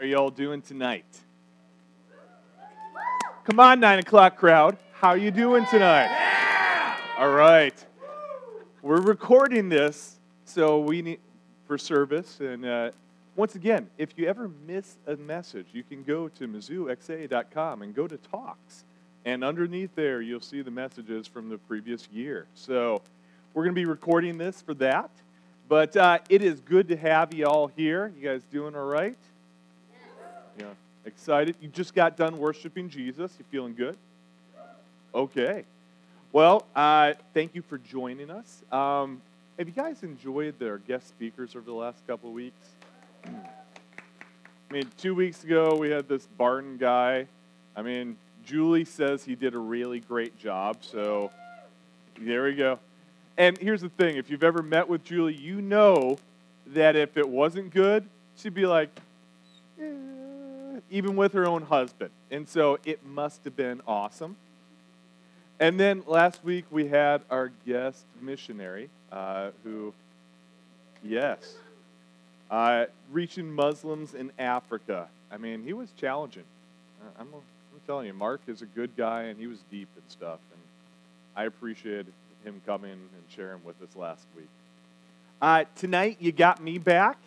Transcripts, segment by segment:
are y'all doing tonight? Come on, 9 o'clock crowd. How are you doing tonight? Yeah! All right. We're recording this, so we need for service. And uh, once again, if you ever miss a message, you can go to mizzouxa.com and go to talks. And underneath there, you'll see the messages from the previous year. So we're going to be recording this for that. But uh, it is good to have you all here. You guys doing all right? Yeah. Excited? You just got done worshiping Jesus. You feeling good? Okay. Well, uh, thank you for joining us. Um, have you guys enjoyed their guest speakers over the last couple of weeks? I mean, two weeks ago we had this Barton guy. I mean, Julie says he did a really great job, so there we go. And here's the thing if you've ever met with Julie, you know that if it wasn't good, she'd be like, even with her own husband. And so it must have been awesome. And then last week we had our guest missionary uh, who, yes, uh, reaching Muslims in Africa. I mean, he was challenging. I'm, I'm telling you, Mark is a good guy and he was deep and stuff. And I appreciated him coming and sharing with us last week. Uh, tonight, you got me back.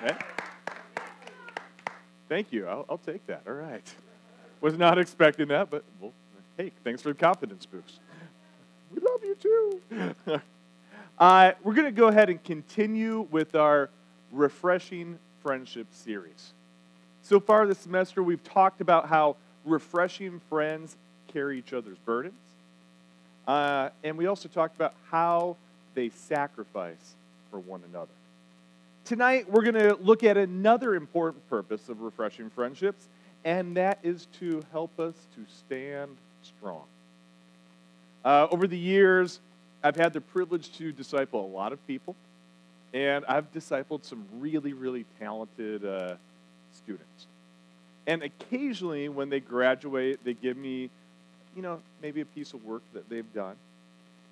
Okay. Thank you. I'll, I'll, take that. All right. Was not expecting that, but well, hey, thanks for the confidence boost. We love you too. uh, we're going to go ahead and continue with our refreshing friendship series. So far this semester, we've talked about how refreshing friends carry each other's burdens. Uh, and we also talked about how they sacrifice for one another. Tonight, we're going to look at another important purpose of refreshing friendships, and that is to help us to stand strong. Uh, over the years, I've had the privilege to disciple a lot of people, and I've discipled some really, really talented uh, students. And occasionally, when they graduate, they give me you know, maybe a piece of work that they've done.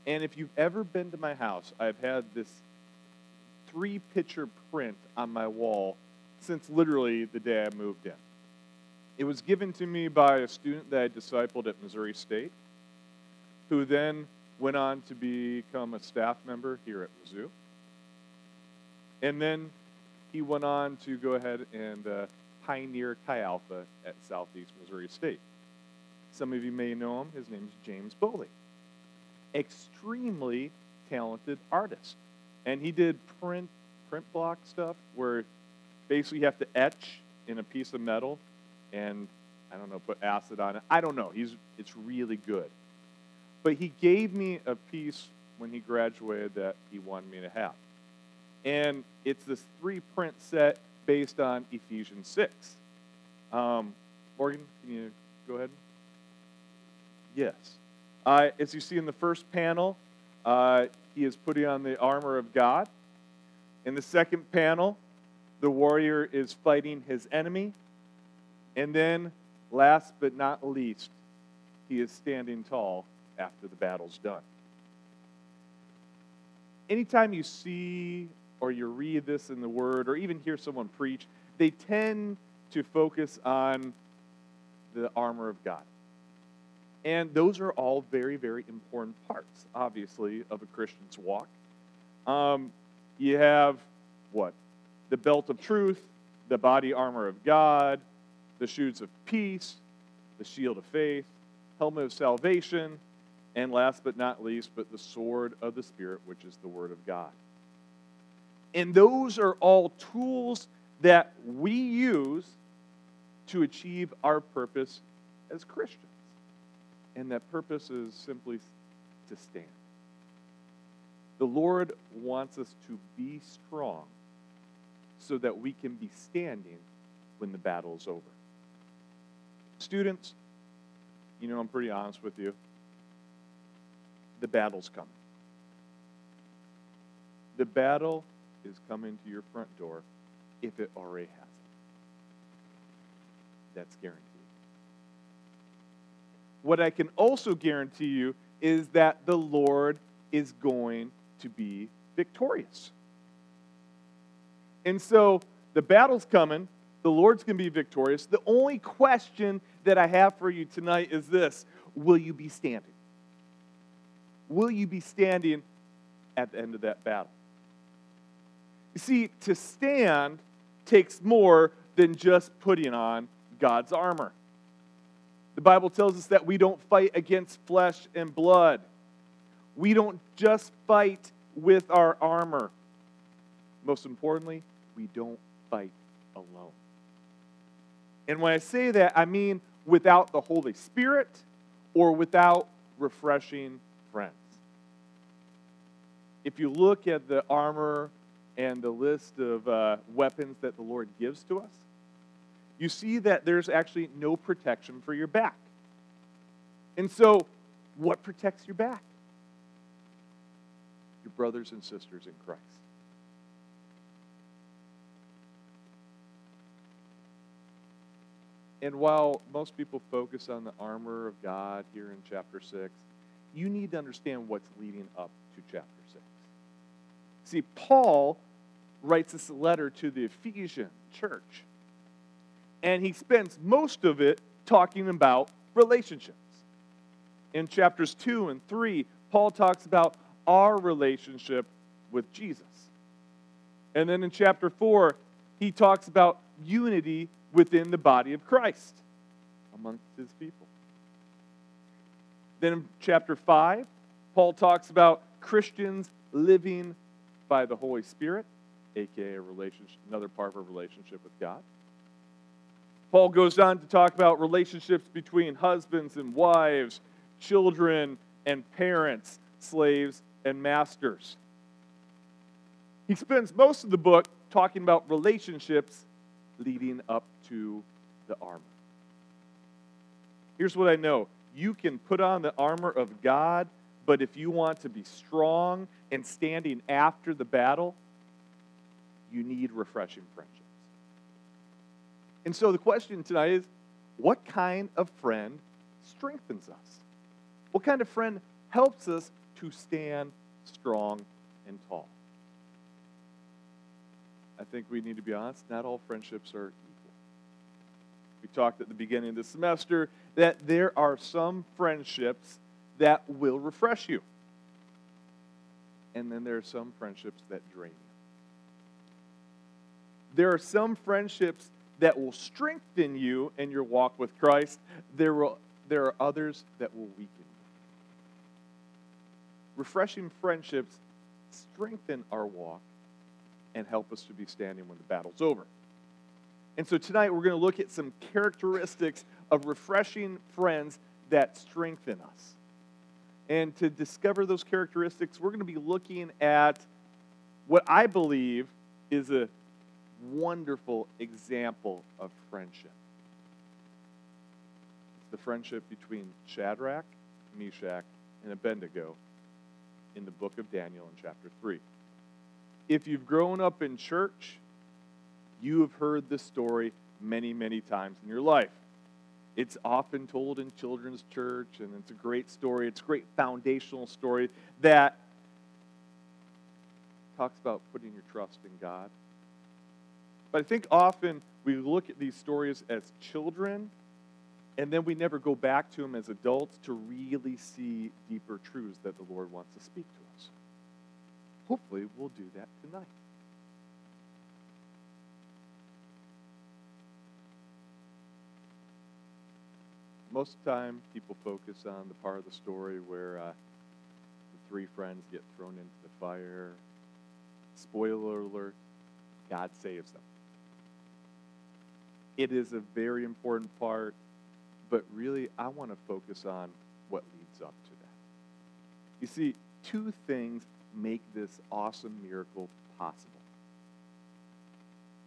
And if you've ever been to my house, I've had this three picture print on my wall since literally the day I moved in. It was given to me by a student that I discipled at Missouri State, who then went on to become a staff member here at Mizzou. And then he went on to go ahead and uh, pioneer Chi Alpha at Southeast Missouri State. Some of you may know him. His name is James Bowley. Extremely talented artist. And he did print print block stuff where basically you have to etch in a piece of metal and I don't know, put acid on it. I don't know. He's it's really good. But he gave me a piece when he graduated that he wanted me to have. And it's this three print set based on Ephesians 6. Um, Morgan, can you go ahead? Yes. Uh, as you see in the first panel, uh, he is putting on the armor of God. In the second panel, the warrior is fighting his enemy. And then, last but not least, he is standing tall after the battle's done. Anytime you see or you read this in the Word or even hear someone preach, they tend to focus on the armor of God. And those are all very, very important parts, obviously, of a Christian's walk. Um, you have what? The belt of truth, the body armor of God, the shoes of peace, the shield of faith, helmet of salvation, and last but not least, but the sword of the Spirit, which is the Word of God. And those are all tools that we use to achieve our purpose as Christians. And that purpose is simply to stand. The Lord wants us to be strong so that we can be standing when the battle is over. Students, you know, I'm pretty honest with you. The battle's coming. The battle is coming to your front door if it already hasn't. That's guaranteed. What I can also guarantee you is that the Lord is going to be victorious. And so The battle's coming. The Lord's going to be victorious. The only question that I have for you tonight is this Will you be standing? Will you be standing at the end of that battle? You see, to stand takes more than just putting on God's armor. The Bible tells us that we don't fight against flesh and blood. We don't just fight with our armor. Most importantly, we don't fight alone. And when I say that, I mean without the Holy Spirit or without refreshing friends. If you look at the armor and the list of uh, weapons that the Lord gives to us, you see that there's actually no protection for your back. And so, what protects your back? Your brothers and sisters in Christ. And while most people focus on the armor of God here in chapter 6, you need to understand what's leading up to chapter 6. See, Paul writes this letter to the Ephesian church, and he spends most of it talking about relationships. In chapters 2 and 3, Paul talks about our relationship with Jesus. And then in chapter 4, he talks about unity within the body of Christ amongst his people. Then in chapter 5, Paul talks about Christians living by the Holy Spirit, aka relationship, another part of a relationship with God. Paul goes on to talk about relationships between husbands and wives, children and parents, slaves and masters. He spends most of the book talking about relationships leading up to the armor. Here's what I know you can put on the armor of God, but if you want to be strong and standing after the battle, you need refreshing friendships. And so the question tonight is what kind of friend strengthens us? What kind of friend helps us to stand strong and tall? I think we need to be honest, not all friendships are equal. We talked at the beginning of the semester that there are some friendships that will refresh you. And then there are some friendships that drain you. There are some friendships that will strengthen you in your walk with Christ. There, will, there are others that will weaken you. Refreshing friendships strengthen our walk and help us to be standing when the battle's over. And so tonight we're going to look at some characteristics of refreshing friends that strengthen us. And to discover those characteristics, we're going to be looking at what I believe is a wonderful example of friendship. It's the friendship between Shadrach, Meshach, and Abednego in the book of Daniel in chapter 3 if you've grown up in church, you have heard this story many, many times in your life. It's often told in children's church, and it's a great story. It's a great foundational story that talks about putting your trust in God. But I think often we look at these stories as children, and then we never go back to them as adults to really see deeper truths that the Lord wants to speak to us. Hopefully, we'll do that tonight. Most of the time, people focus on the part of the story where uh, the three friends get thrown into the fire. Spoiler alert God saves them. It is a very important part, but really, I want to focus on what leads up to that. You see, two things make this awesome miracle possible?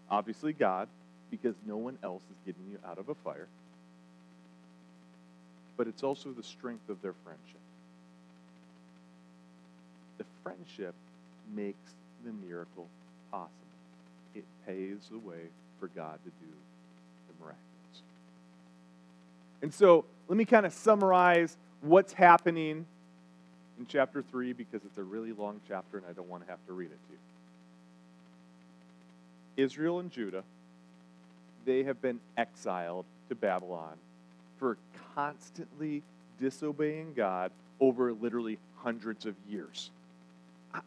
Obviously, God, because no one else is getting you out of a fire. But it's also the strength of their friendship. The friendship makes the miracle possible. It paves the way for God to do And so, let me kind of summarize what's happening in chapter 3 because it's a really long chapter and I don't want to have to read it to you. Israel and Judah, they have been exiled to Babylon for constantly disobeying God over literally hundreds of years.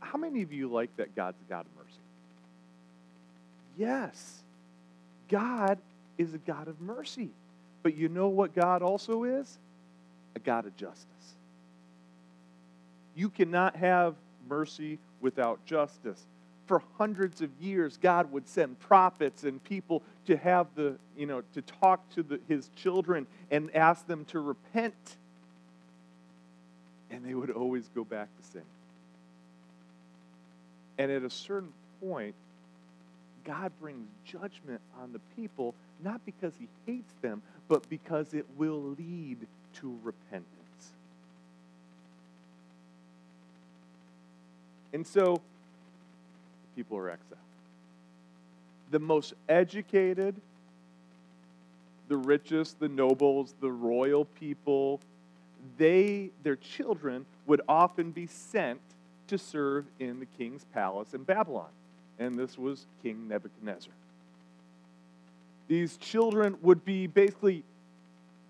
How many of you like that God's a God of mercy? Yes. God is a God of mercy. But you know what God also is? A God of justice. You cannot have mercy without justice. For hundreds of years, God would send prophets and people to have the, you know, to talk to the, his children and ask them to repent. And they would always go back to sin. And at a certain point, God brings judgment on the people, not because he hates them, but because it will lead to repentance. And so, people are exiled. The most educated, the richest, the nobles, the royal people, they, their children, would often be sent to serve in the king's palace in Babylon. And this was King Nebuchadnezzar. These children would be basically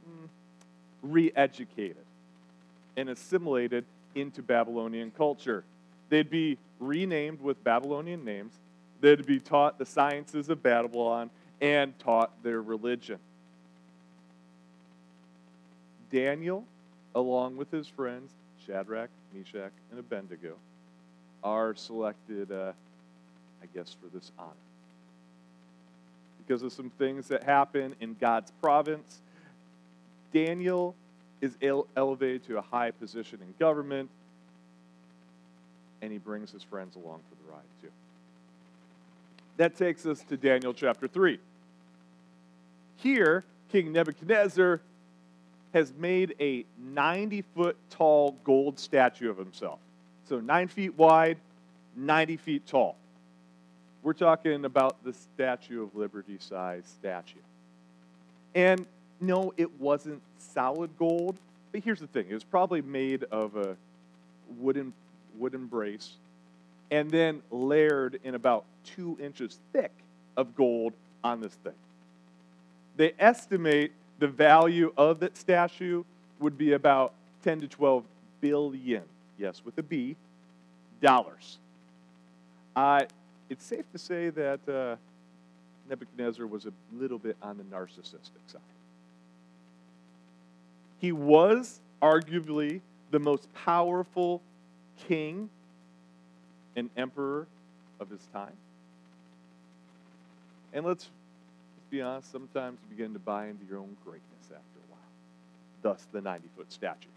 mm, re educated and assimilated into Babylonian culture. They'd be renamed with Babylonian names. They'd be taught the sciences of Babylon and taught their religion. Daniel, along with his friends Shadrach, Meshach, and Abednego, are selected, uh, I guess, for this honor. Because of some things that happen in God's province, Daniel is elevated to a high position in government, and he brings his friends along for the ride, too. That takes us to Daniel chapter 3. Here, King Nebuchadnezzar has made a 90 foot tall gold statue of himself. So nine feet wide, 90 feet tall. We're talking about the Statue of Liberty size statue. And no, it wasn't solid gold, but here's the thing it was probably made of a wooden, wooden brace and then layered in about two inches thick of gold on this thing. They estimate the value of that statue would be about 10 to 12 billion yes, with a B, dollars. Uh, it's safe to say that uh, Nebuchadnezzar was a little bit on the narcissistic side. He was arguably the most powerful king and emperor of his time. And let's, let's be honest, sometimes you begin to buy into your own greatness after a while. Thus, the 90 foot statue.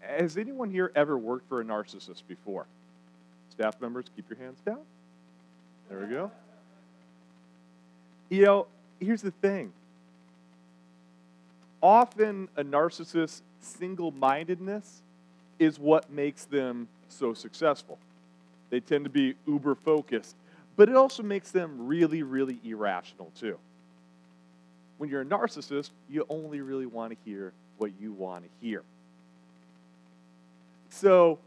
Has anyone here ever worked for a narcissist before? Staff members, keep your hands down. There we go. You know, here's the thing. Often a narcissist's single mindedness is what makes them so successful. They tend to be uber focused, but it also makes them really, really irrational too. When you're a narcissist, you only really want to hear what you want to hear. So,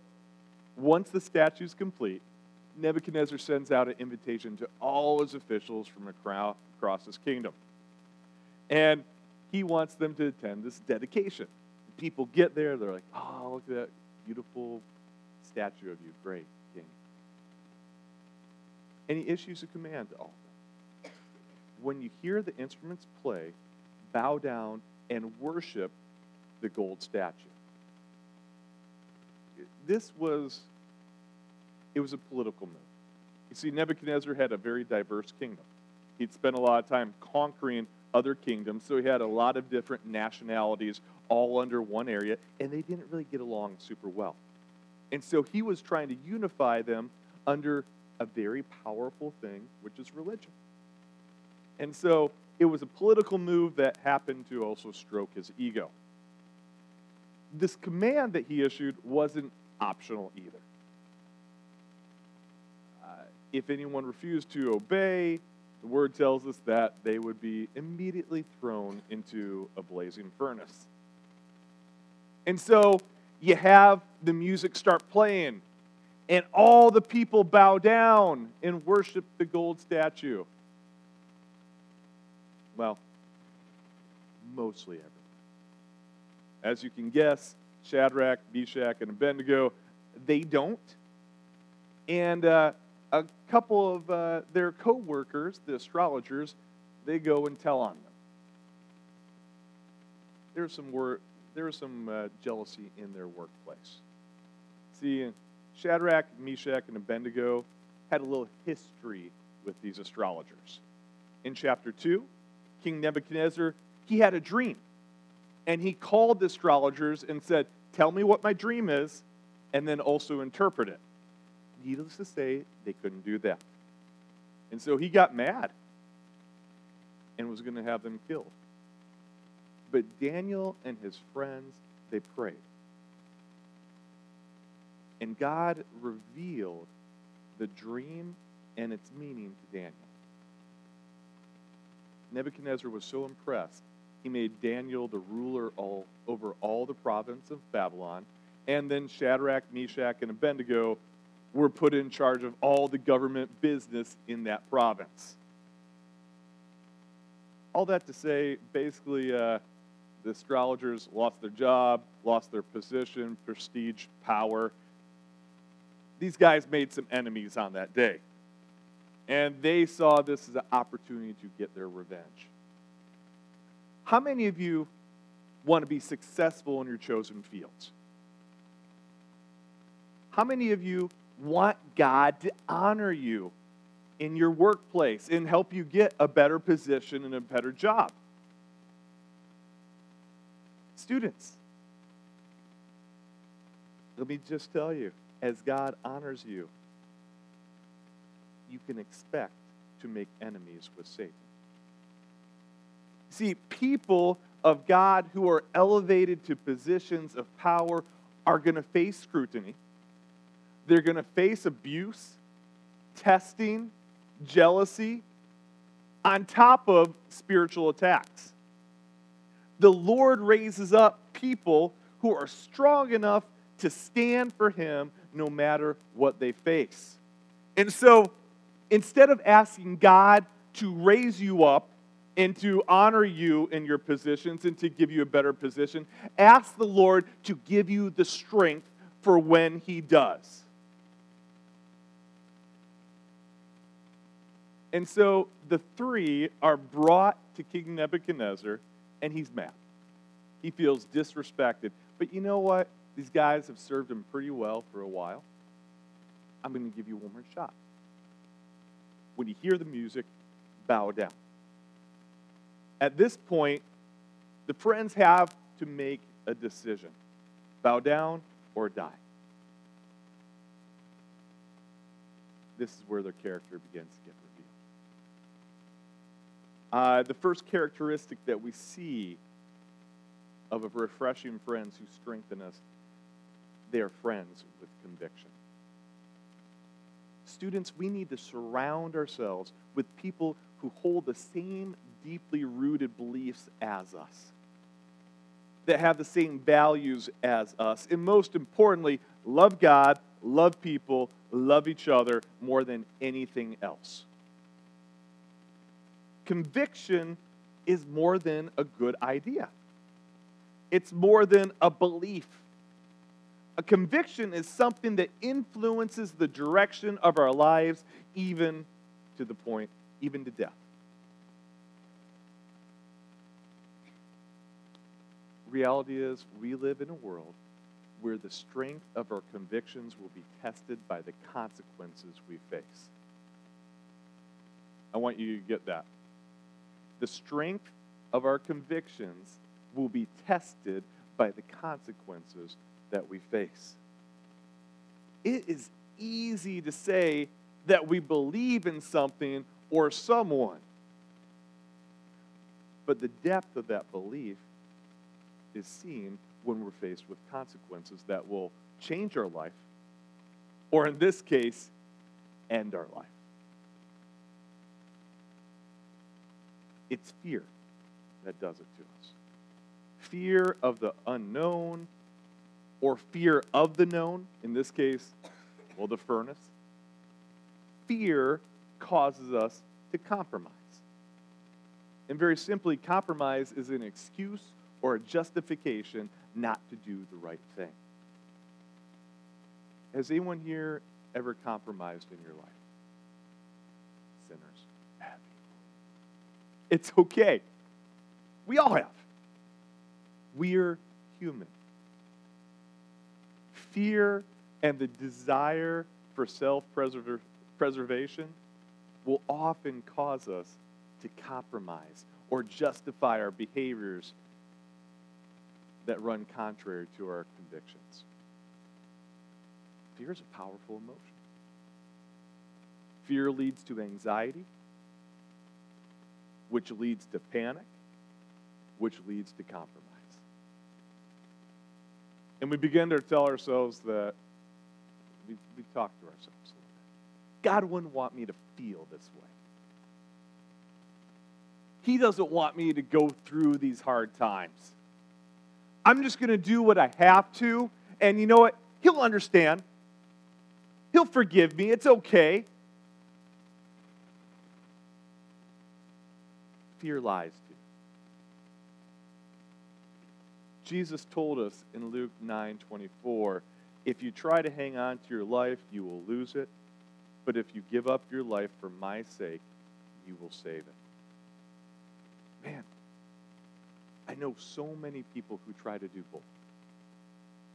once the statue is complete, Nebuchadnezzar sends out an invitation to all his officials from across his kingdom. And he wants them to attend this dedication. People get there, they're like, oh, look at that beautiful statue of you. Great, king. And he issues a command to all of them. When you hear the instruments play, bow down and worship the gold statue this was it was a political move. You see, Nebuchadnezzar had a very diverse kingdom. He'd spent a lot of time conquering other kingdoms, so he had a lot of different nationalities all under one area, and they didn't really get along super well. And so he was trying to unify them under a very powerful thing, which is religion. And so it was a political move that happened to also stroke his ego. This command that he issued wasn't optional either. Uh, if anyone refused to obey, the word tells us that they would be immediately thrown into a blazing furnace. And so you have the music start playing, and all the people bow down and worship the gold statue. Well, mostly everyone. As you can guess, Shadrach, Meshach, and Abednego, they don't. And uh, a couple of uh, their co workers, the astrologers, they go and tell on them. There's some, wor- there's some uh, jealousy in their workplace. See, Shadrach, Meshach, and Abednego had a little history with these astrologers. In chapter 2, King Nebuchadnezzar, he had a dream. And he called the astrologers and said, Tell me what my dream is, and then also interpret it. Needless to say, they couldn't do that. And so he got mad and was going to have them killed. But Daniel and his friends, they prayed. And God revealed the dream and its meaning to Daniel. Nebuchadnezzar was so impressed, he made Daniel the ruler all, over all the province of Babylon. And then Shadrach, Meshach, and Abednego were put in charge of all the government business in that province. All that to say, basically, uh, the astrologers lost their job, lost their position, prestige, power. These guys made some enemies on that day. And they saw this as an opportunity to get their revenge. How many of you want to be successful in your chosen fields? How many of you want God to honor you in your workplace and help you get a better position and a better job? Students, let me just tell you as God honors you, you can expect to make enemies with Satan. See, people of God who are elevated to positions of power are going to face scrutiny. They're going to face abuse, testing, jealousy, on top of spiritual attacks. The Lord raises up people who are strong enough to stand for Him no matter what they face. And so, instead of asking God to raise you up and to honor you in your positions and to give you a better position, ask the Lord to give you the strength for when He does. And so the three are brought to King Nebuchadnezzar, and he's mad. He feels disrespected. But you know what? These guys have served him pretty well for a while. I'm going to give you one more shot. When you hear the music, bow down. At this point, the friends have to make a decision bow down or die. This is where their character begins to get uh, the first characteristic that we see of a refreshing friends who strengthen us, they are friends with conviction. Students, we need to surround ourselves with people who hold the same deeply rooted beliefs as us, that have the same values as us, and most importantly, love God, love people, love each other more than anything else conviction is more than a good idea, it's more than a belief. A conviction is something that influences the direction of our lives, even to the point, even to death. Reality is, we live in a world where the strength of our convictions will be tested by the consequences we face. I want you to get that the strength of our convictions will be tested by the consequences that we face. It is easy to say that we believe in something or someone, but the depth of that belief is seen when we're faced with consequences that will change our life, or in this case, end our life. It's fear that does it to us. Fear of the unknown or fear of the known. In this case, Well, the furnace. Fear causes us to compromise. And very simply, compromise is an excuse or a justification not to do the right thing. Has anyone here ever compromised in your life? Sinners. It's okay. We all have. We're human. Fear and the desire for self preservation will often cause us to compromise or justify our behaviors that run contrary to our convictions. Fear is a powerful emotion. Fear leads to anxiety, which leads to panic, which leads to compromise. And we begin to tell ourselves that we, we talk to ourselves a little bit. God wouldn't want me to feel this way. He doesn't want me to go through these hard times. I'm just going to do what I have to, and you know what? He'll understand. He'll forgive me. It's okay. Fear lies to you. Jesus told us in Luke 9 24, if you try to hang on to your life, you will lose it. But if you give up your life for my sake, you will save it. Man, I know so many people who try to do both.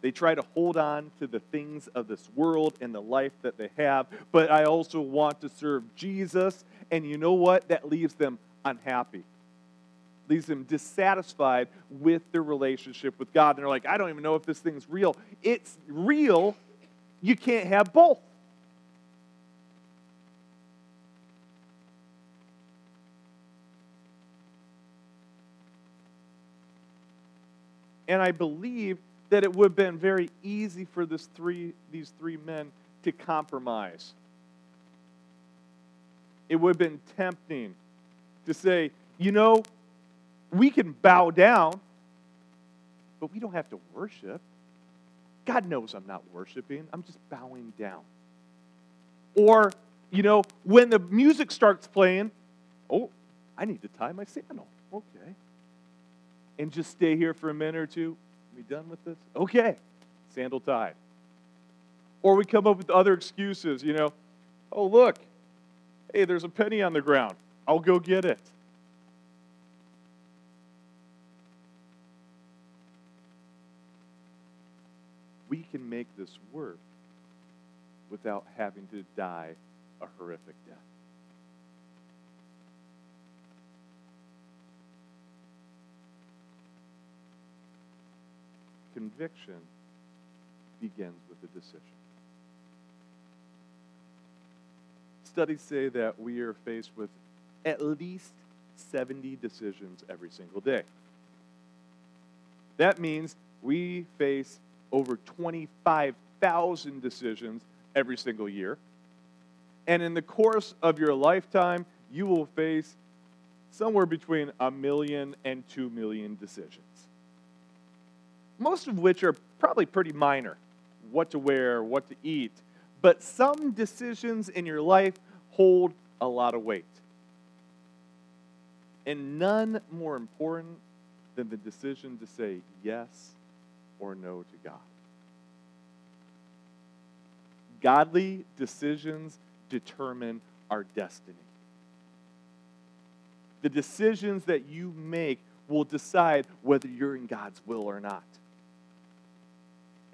They try to hold on to the things of this world and the life that they have, but I also want to serve Jesus. And you know what? That leaves them unhappy, leaves them dissatisfied with their relationship with God. And they're like, I don't even know if this thing's real. It's real. You can't have both. And I believe that it would have been very easy for this three, these three men to compromise. It would have been tempting to say, you know, we can bow down, but we don't have to worship. God knows I'm not worshiping, I'm just bowing down. Or, you know, when the music starts playing, oh, I need to tie my sandal. Okay and just stay here for a minute or two? Are we done with this? Okay, sandal tied. Or we come up with other excuses, you know. Oh, look, hey, there's a penny on the ground. I'll go get it. We can make this work without having to die a horrific death. Conviction begins with a decision. Studies say that we are faced with at least 70 decisions every single day. That means we face over 25,000 decisions every single year. And in the course of your lifetime, you will face somewhere between a million and two million decisions most of which are probably pretty minor what to wear, what to eat. But some decisions in your life hold a lot of weight. And none more important than the decision to say yes or no to God. Godly decisions determine our destiny. The decisions that you make will decide whether you're in God's will or not.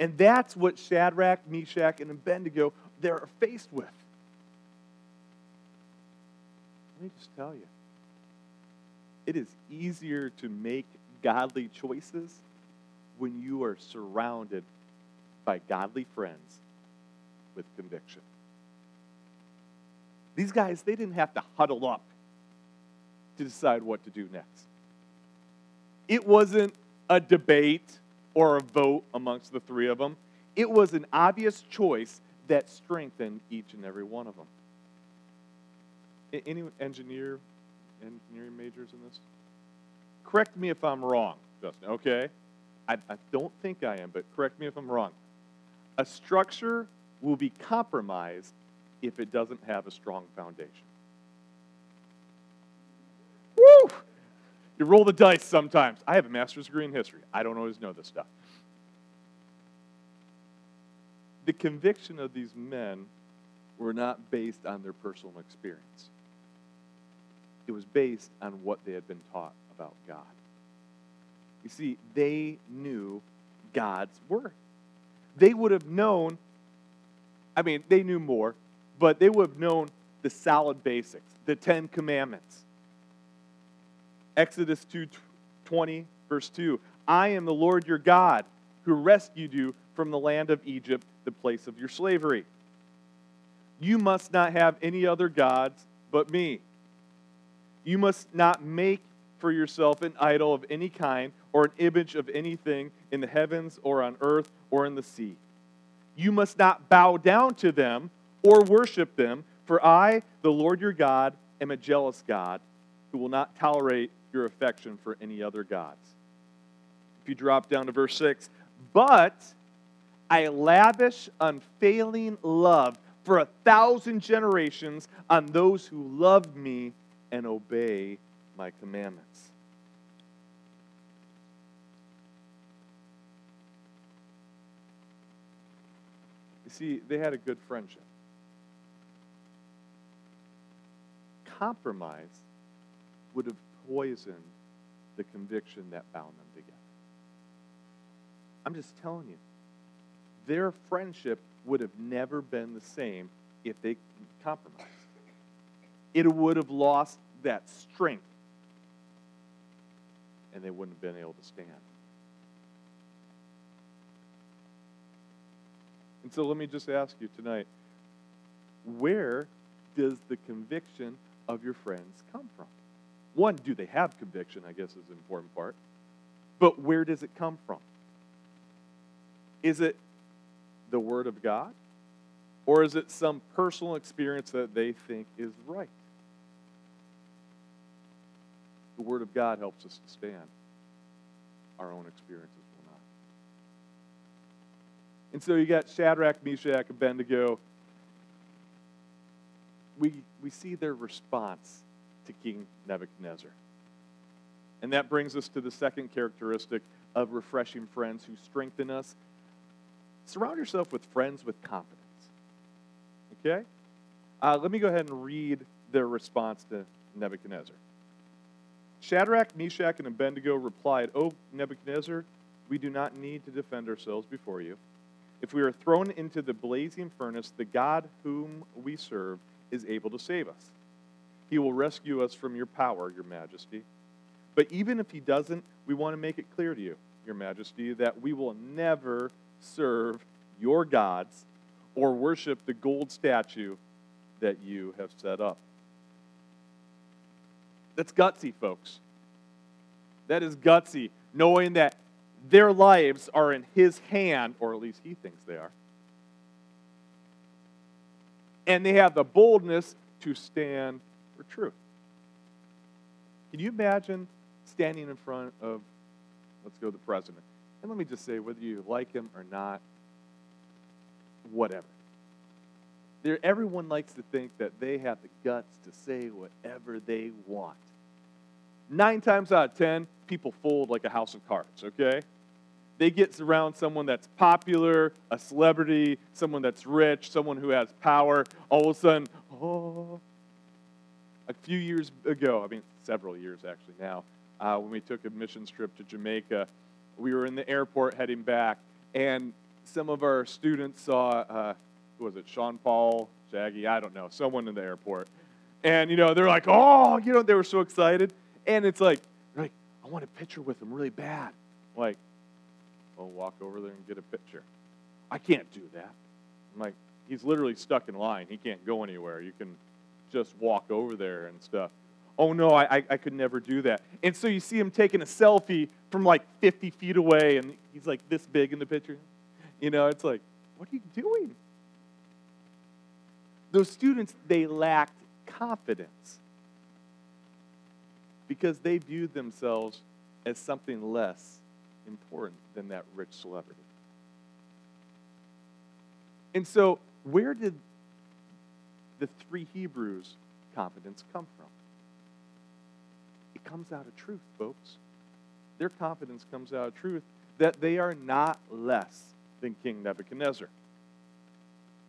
And that's what Shadrach, Meshach, and Abednego they're faced with. Let me just tell you, it is easier to make godly choices when you are surrounded by godly friends with conviction. These guys, they didn't have to huddle up to decide what to do next. It wasn't a debate or a vote amongst the three of them. It was an obvious choice that strengthened each and every one of them. Any engineer, engineering majors in this? Correct me if I'm wrong, Justin, okay? I, I don't think I am, but correct me if I'm wrong. A structure will be compromised if it doesn't have a strong foundation. You roll the dice sometimes. I have a master's degree in history. I don't always know this stuff. The conviction of these men were not based on their personal experience. It was based on what they had been taught about God. You see, they knew God's word. They would have known, I mean, they knew more, but they would have known the solid basics, the Ten Commandments. Exodus 2 20, verse 2 I am the Lord your God who rescued you from the land of Egypt, the place of your slavery. You must not have any other gods but me. You must not make for yourself an idol of any kind or an image of anything in the heavens or on earth or in the sea. You must not bow down to them or worship them, for I, the Lord your God, am a jealous God who will not tolerate your affection for any other gods. If you drop down to verse 6, but I lavish unfailing love for a thousand generations on those who love me and obey my commandments. You see, they had a good friendship. Compromise would have poisoned the conviction that bound them together. I'm just telling you, their friendship would have never been the same if they compromised. It would have lost that strength, and they wouldn't have been able to stand. And so let me just ask you tonight where does the conviction of your friends come from? One, do they have conviction? I guess is the important part. But where does it come from? Is it the Word of God? Or is it some personal experience that they think is right? The Word of God helps us to stand. Our own experiences will not. And so you got Shadrach, Meshach, Abednego. We, we see their response to King Nebuchadnezzar. And that brings us to the second characteristic of refreshing friends who strengthen us. Surround yourself with friends with confidence. Okay? Uh, let me go ahead and read their response to Nebuchadnezzar. Shadrach, Meshach, and Abednego replied, O Nebuchadnezzar, we do not need to defend ourselves before you. If we are thrown into the blazing furnace, the God whom we serve is able to save us. He will rescue us from your power, your majesty. But even if he doesn't, we want to make it clear to you, your majesty, that we will never serve your gods or worship the gold statue that you have set up. That's gutsy, folks. That is gutsy, knowing that their lives are in his hand, or at least he thinks they are. And they have the boldness to stand truth. Can you imagine standing in front of, let's go, the president? And let me just say, whether you like him or not, whatever. There, everyone likes to think that they have the guts to say whatever they want. Nine times out of ten, people fold like a house of cards, okay? They get around someone that's popular, a celebrity, someone that's rich, someone who has power. All of a sudden, oh. A few years ago, I mean, several years actually now, uh, when we took a missions trip to Jamaica, we were in the airport heading back, and some of our students saw, uh, who was it, Sean Paul, Shaggy, I don't know, someone in the airport. And, you know, they're like, oh, you know, they were so excited. And it's like, like, I want a picture with them really bad. Like, well, walk over there and get a picture. I can't do that. I'm like, he's literally stuck in line. He can't go anywhere. You can just walk over there and stuff oh no, I, I could never do that. And so you see him taking a selfie from like 50 feet away, and he's like this big in the picture. You know, it's like, what are you doing? Those students, they lacked confidence because they viewed themselves as something less important than that rich celebrity. And so where did the three Hebrews' confidence come from? It comes out of truth, folks. Their confidence comes out of truth that they are not less than King Nebuchadnezzar.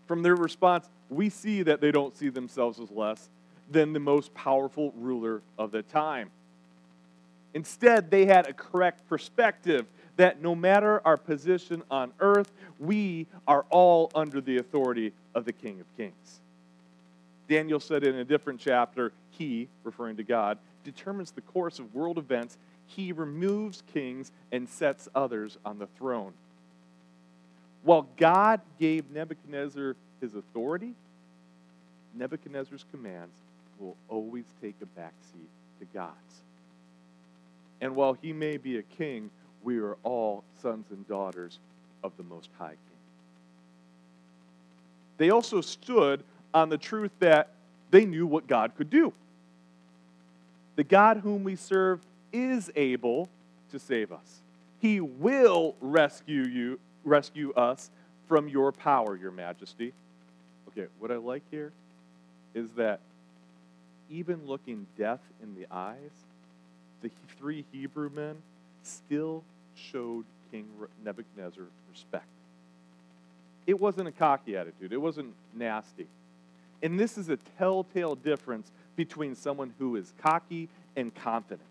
From their response, we see that they don't see themselves as less than the most powerful ruler of the time. Instead, they had a correct perspective that no matter our position on earth, we are all under the authority of the King of Kings. Daniel said in a different chapter, He, referring to God, determines the course of world events. He removes kings and sets others on the throne. While God gave Nebuchadnezzar his authority, Nebuchadnezzar's commands will always take a backseat to God's. And while he may be a king, we are all sons and daughters of the Most High King. They also stood on the truth that they knew what God could do. The God whom we serve is able to save us. He will rescue you, rescue us from your power, your majesty. Okay, what I like here is that even looking death in the eyes, the three Hebrew men still showed King Nebuchadnezzar respect. It wasn't a cocky attitude, it wasn't nasty. And this is a telltale difference between someone who is cocky and confident.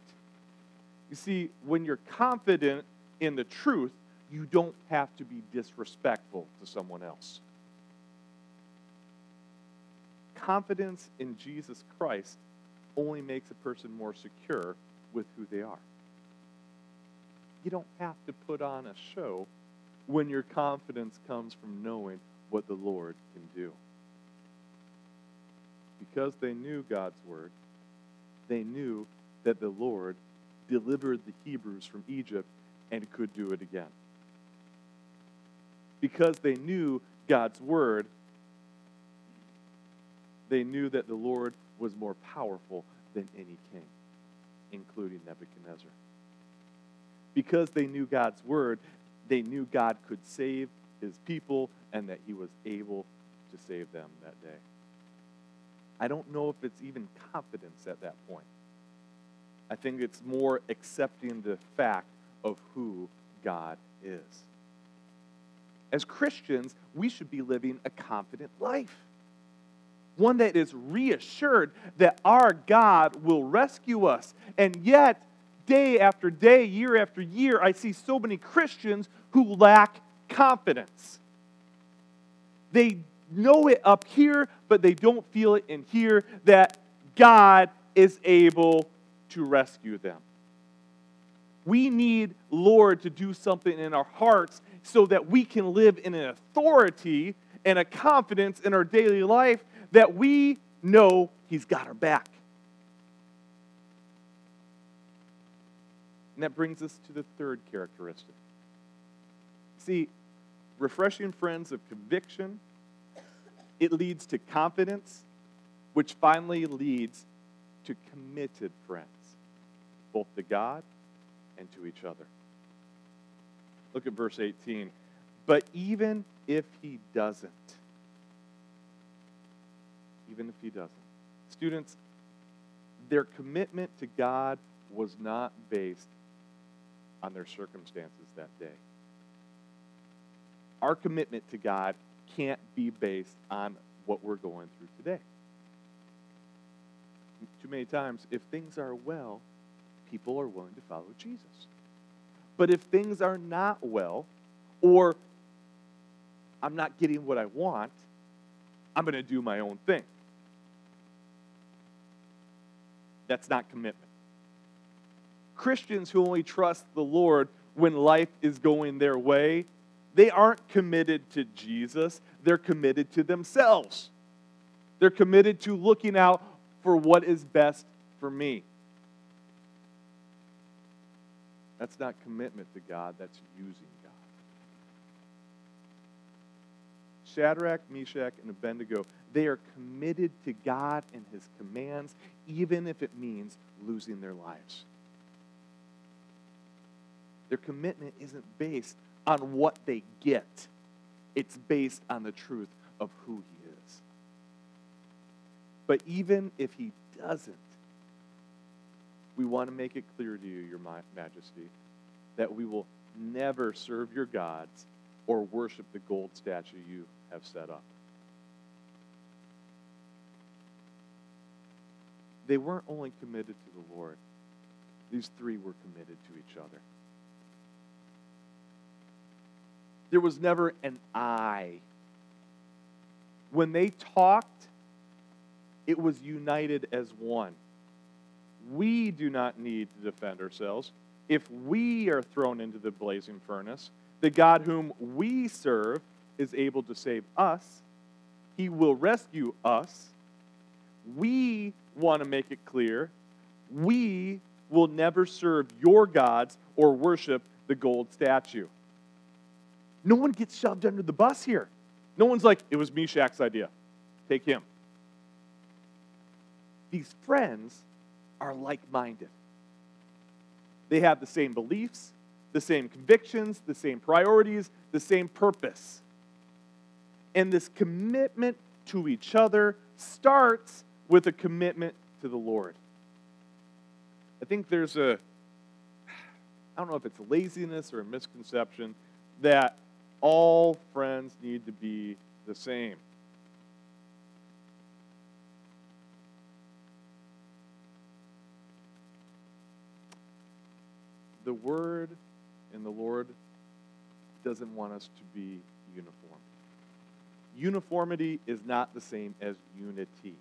You see, when you're confident in the truth, you don't have to be disrespectful to someone else. Confidence in Jesus Christ only makes a person more secure with who they are. You don't have to put on a show when your confidence comes from knowing what the Lord can do. Because they knew God's word, they knew that the Lord delivered the Hebrews from Egypt and could do it again. Because they knew God's word, they knew that the Lord was more powerful than any king, including Nebuchadnezzar. Because they knew God's word, they knew God could save his people and that he was able to save them that day. I don't know if it's even confidence at that point. I think it's more accepting the fact of who God is. As Christians, we should be living a confident life. One that is reassured that our God will rescue us. And yet, day after day, year after year, I see so many Christians who lack confidence. They know it up here, but they don't feel it in here that God is able to rescue them. We need Lord to do something in our hearts so that we can live in an authority and a confidence in our daily life that we know He's got our back. And that brings us to the third characteristic. See, refreshing friends of conviction, it leads to confidence, which finally leads to committed friends both to God and to each other. Look at verse 18. But even if he doesn't, even if he doesn't, students, their commitment to God was not based on their circumstances that day. Our commitment to God can't be based on what we're going through today. Too many times, if things are well, people are willing to follow Jesus. But if things are not well, or I'm not getting what I want, I'm going to do my own thing. That's not commitment. Christians who only trust the Lord when life is going their way, they aren't committed to Jesus, they're committed to themselves. They're committed to looking out for what is best for me. That's not commitment to God, that's using God. Shadrach, Meshach, and Abednego, they are committed to God and his commands, even if it means losing their lives. Their commitment isn't based on what they get, it's based on the truth of who he is. But even if he doesn't, we want to make it clear to you, Your Majesty, that we will never serve your gods or worship the gold statue you have set up. They weren't only committed to the Lord, these three were committed to each other. There was never an I. When they talked, it was united as one. We do not need to defend ourselves. If we are thrown into the blazing furnace, the God whom we serve is able to save us. He will rescue us. We want to make it clear we will never serve your gods or worship the gold statue. No one gets shoved under the bus here. No one's like, it was Meshach's idea. Take him. These friends are like minded. They have the same beliefs, the same convictions, the same priorities, the same purpose. And this commitment to each other starts with a commitment to the Lord. I think there's a, I don't know if it's laziness or a misconception that all friends need to be the same. The Word and the Lord doesn't want us to be uniform. Uniformity is not the same as unity.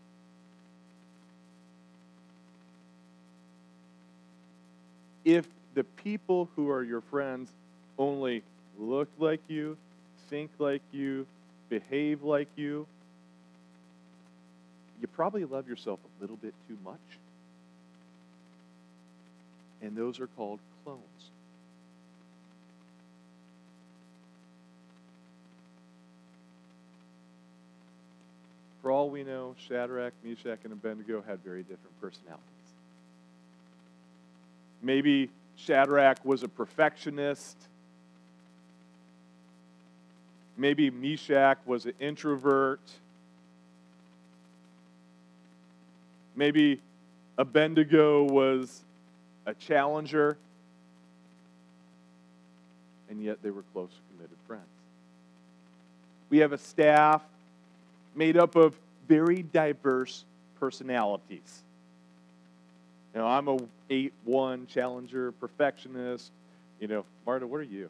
If the people who are your friends only look like you, think like you, behave like you, you probably love yourself a little bit too much. And those are called clones. For all we know, Shadrach, Meshach, and Abednego had very different personalities. Maybe Shadrach was a perfectionist Maybe Meshach was an introvert. Maybe Abednego was a challenger. And yet they were close, committed friends. We have a staff made up of very diverse personalities. You know, I'm a 8-1 challenger, perfectionist. You know, Marta, what are you?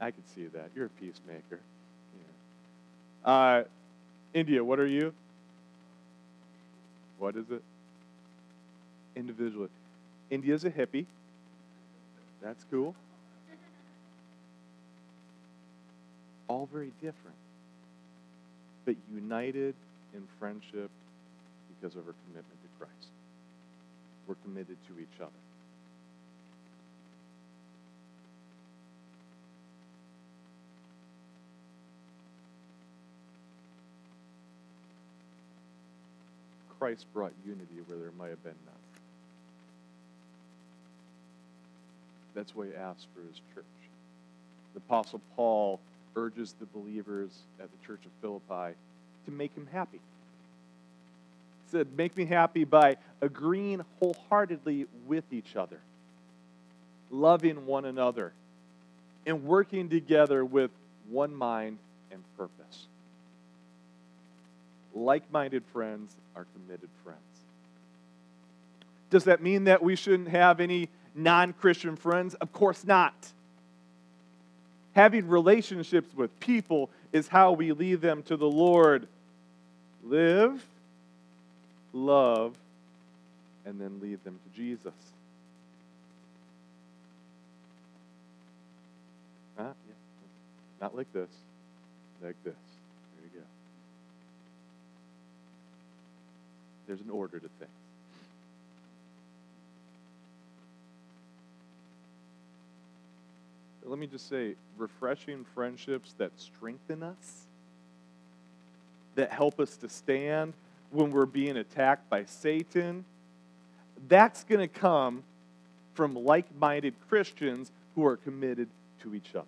I can see that. You're a peacemaker. Yeah. Uh, India, what are you? What is it? Individual. India's a hippie. That's cool. All very different, but united in friendship because of our commitment to Christ. We're committed to each other. Christ brought unity where there might have been none. That's why he asks for his church. The Apostle Paul urges the believers at the church of Philippi to make him happy. He said, Make me happy by agreeing wholeheartedly with each other, loving one another, and working together with one mind and purpose like minded friends are committed friends. Does that mean that we shouldn't have any non Christian friends? Of course not. Having relationships with people is how we lead them to the Lord. Live, love, and then lead them to Jesus. Yeah. Not like this, like this. There's an order to things. Let me just say refreshing friendships that strengthen us, that help us to stand when we're being attacked by Satan, that's going to come from like minded Christians who are committed to each other.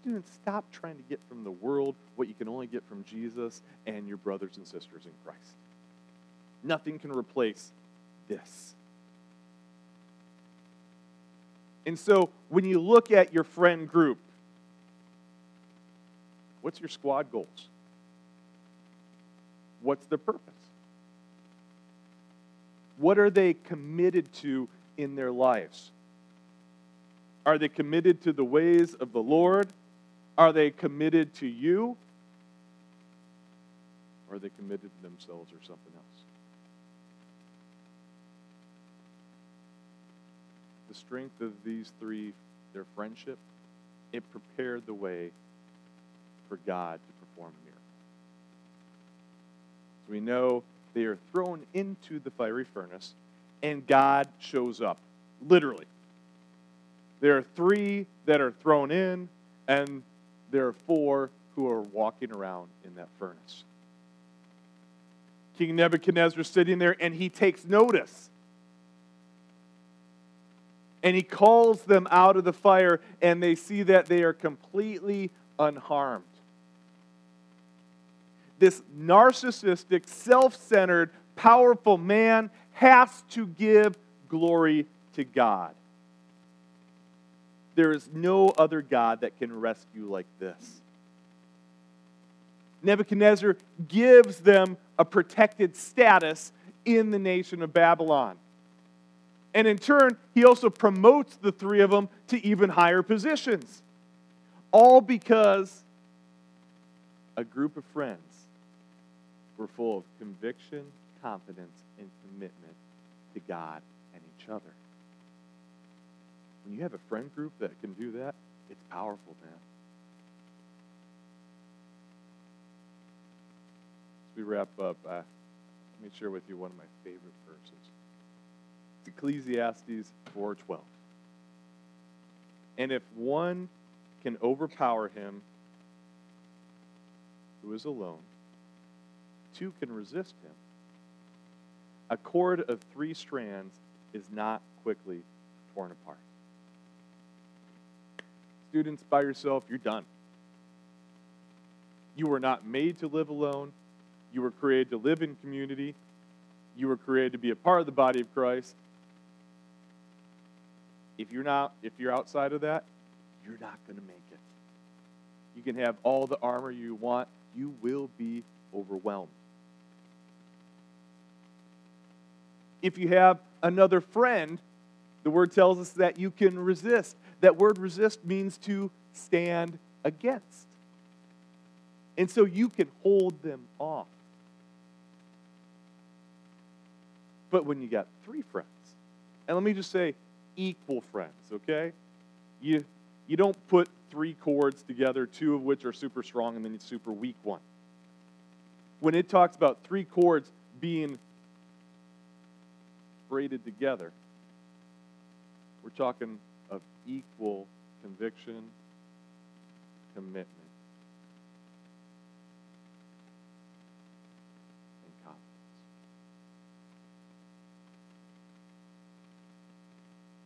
Students, stop trying to get from the world what you can only get from Jesus and your brothers and sisters in Christ. Nothing can replace this. And so when you look at your friend group, what's your squad goals? What's the purpose? What are they committed to in their lives? Are they committed to the ways of the Lord? Are they committed to you? Or are they committed to themselves or something else? The strength of these three, their friendship, it prepared the way for God to perform a miracle. So we know they are thrown into the fiery furnace, and God shows up, literally. There are three that are thrown in, and there are four who are walking around in that furnace. King Nebuchadnezzar sitting there, and he takes notice. And he calls them out of the fire, and they see that they are completely unharmed. This narcissistic, self centered, powerful man has to give glory to God. There is no other God that can rescue like this. Nebuchadnezzar gives them a protected status in the nation of Babylon. And in turn, he also promotes the three of them to even higher positions. All because a group of friends were full of conviction, confidence, and commitment to God and each other. When you have a friend group that can do that, it's powerful, man. As we wrap up, uh, let me share with you one of my favorite verses. It's Ecclesiastes 4:12. And if one can overpower him who is alone, two can resist him. A cord of three strands is not quickly torn apart. Students, by yourself, you're done. You were not made to live alone. You were created to live in community. You were created to be a part of the body of Christ. If you're not, if you're outside of that, you're not going to make it. You can have all the armor you want, you will be overwhelmed. If you have another friend, the word tells us that you can resist. That word resist means to stand against. And so you can hold them off. But when you got three friends, and let me just say, equal friends, okay? You, you don't put three cords together, two of which are super strong and then a super weak one. When it talks about three cords being braided together, we're talking of equal conviction, commitment, and confidence.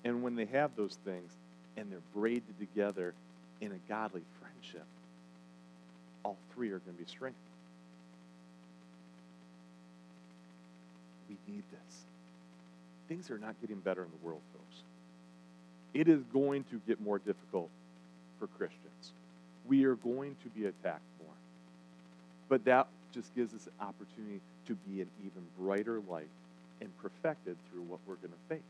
And when they have those things and they're braided together in a godly friendship, all three are going to be strengthened. We need this. Things are not getting better in the world, folks. It is going to get more difficult for Christians. We are going to be attacked more. But that just gives us an opportunity to be an even brighter light and perfected through what we're going to face.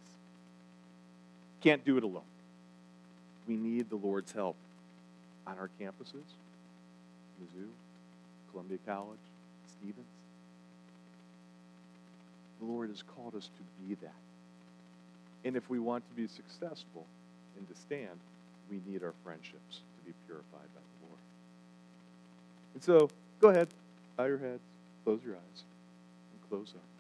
Can't do it alone. We need the Lord's help on our campuses, Mizzou, Columbia College, Stephens. The Lord has called us to be that. And if we want to be successful and to stand, we need our friendships to be purified by the Lord. And so, go ahead, bow your heads, close your eyes, and close up.